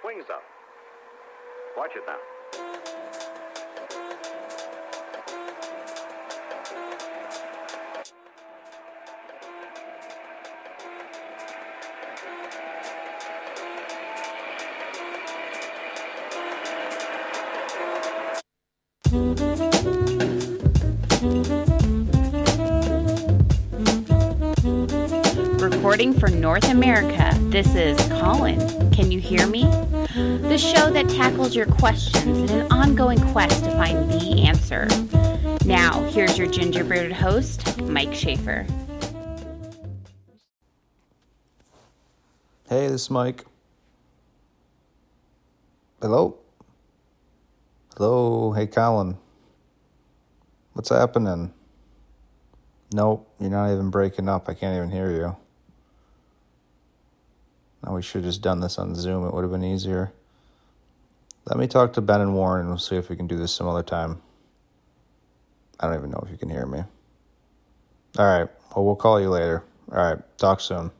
swings up. Watch it now. Recording for North America, this is Colin. Can you hear me? The show that tackles your questions in an ongoing quest to find the answer. Now, here's your gingerbread host, Mike Schaefer. Hey, this is Mike. Hello? Hello? Hey, Colin. What's happening? Nope, you're not even breaking up. I can't even hear you. Now we should have just done this on Zoom. It would have been easier. Let me talk to Ben and Warren and we'll see if we can do this some other time. I don't even know if you can hear me. All right. Well, we'll call you later. All right. Talk soon.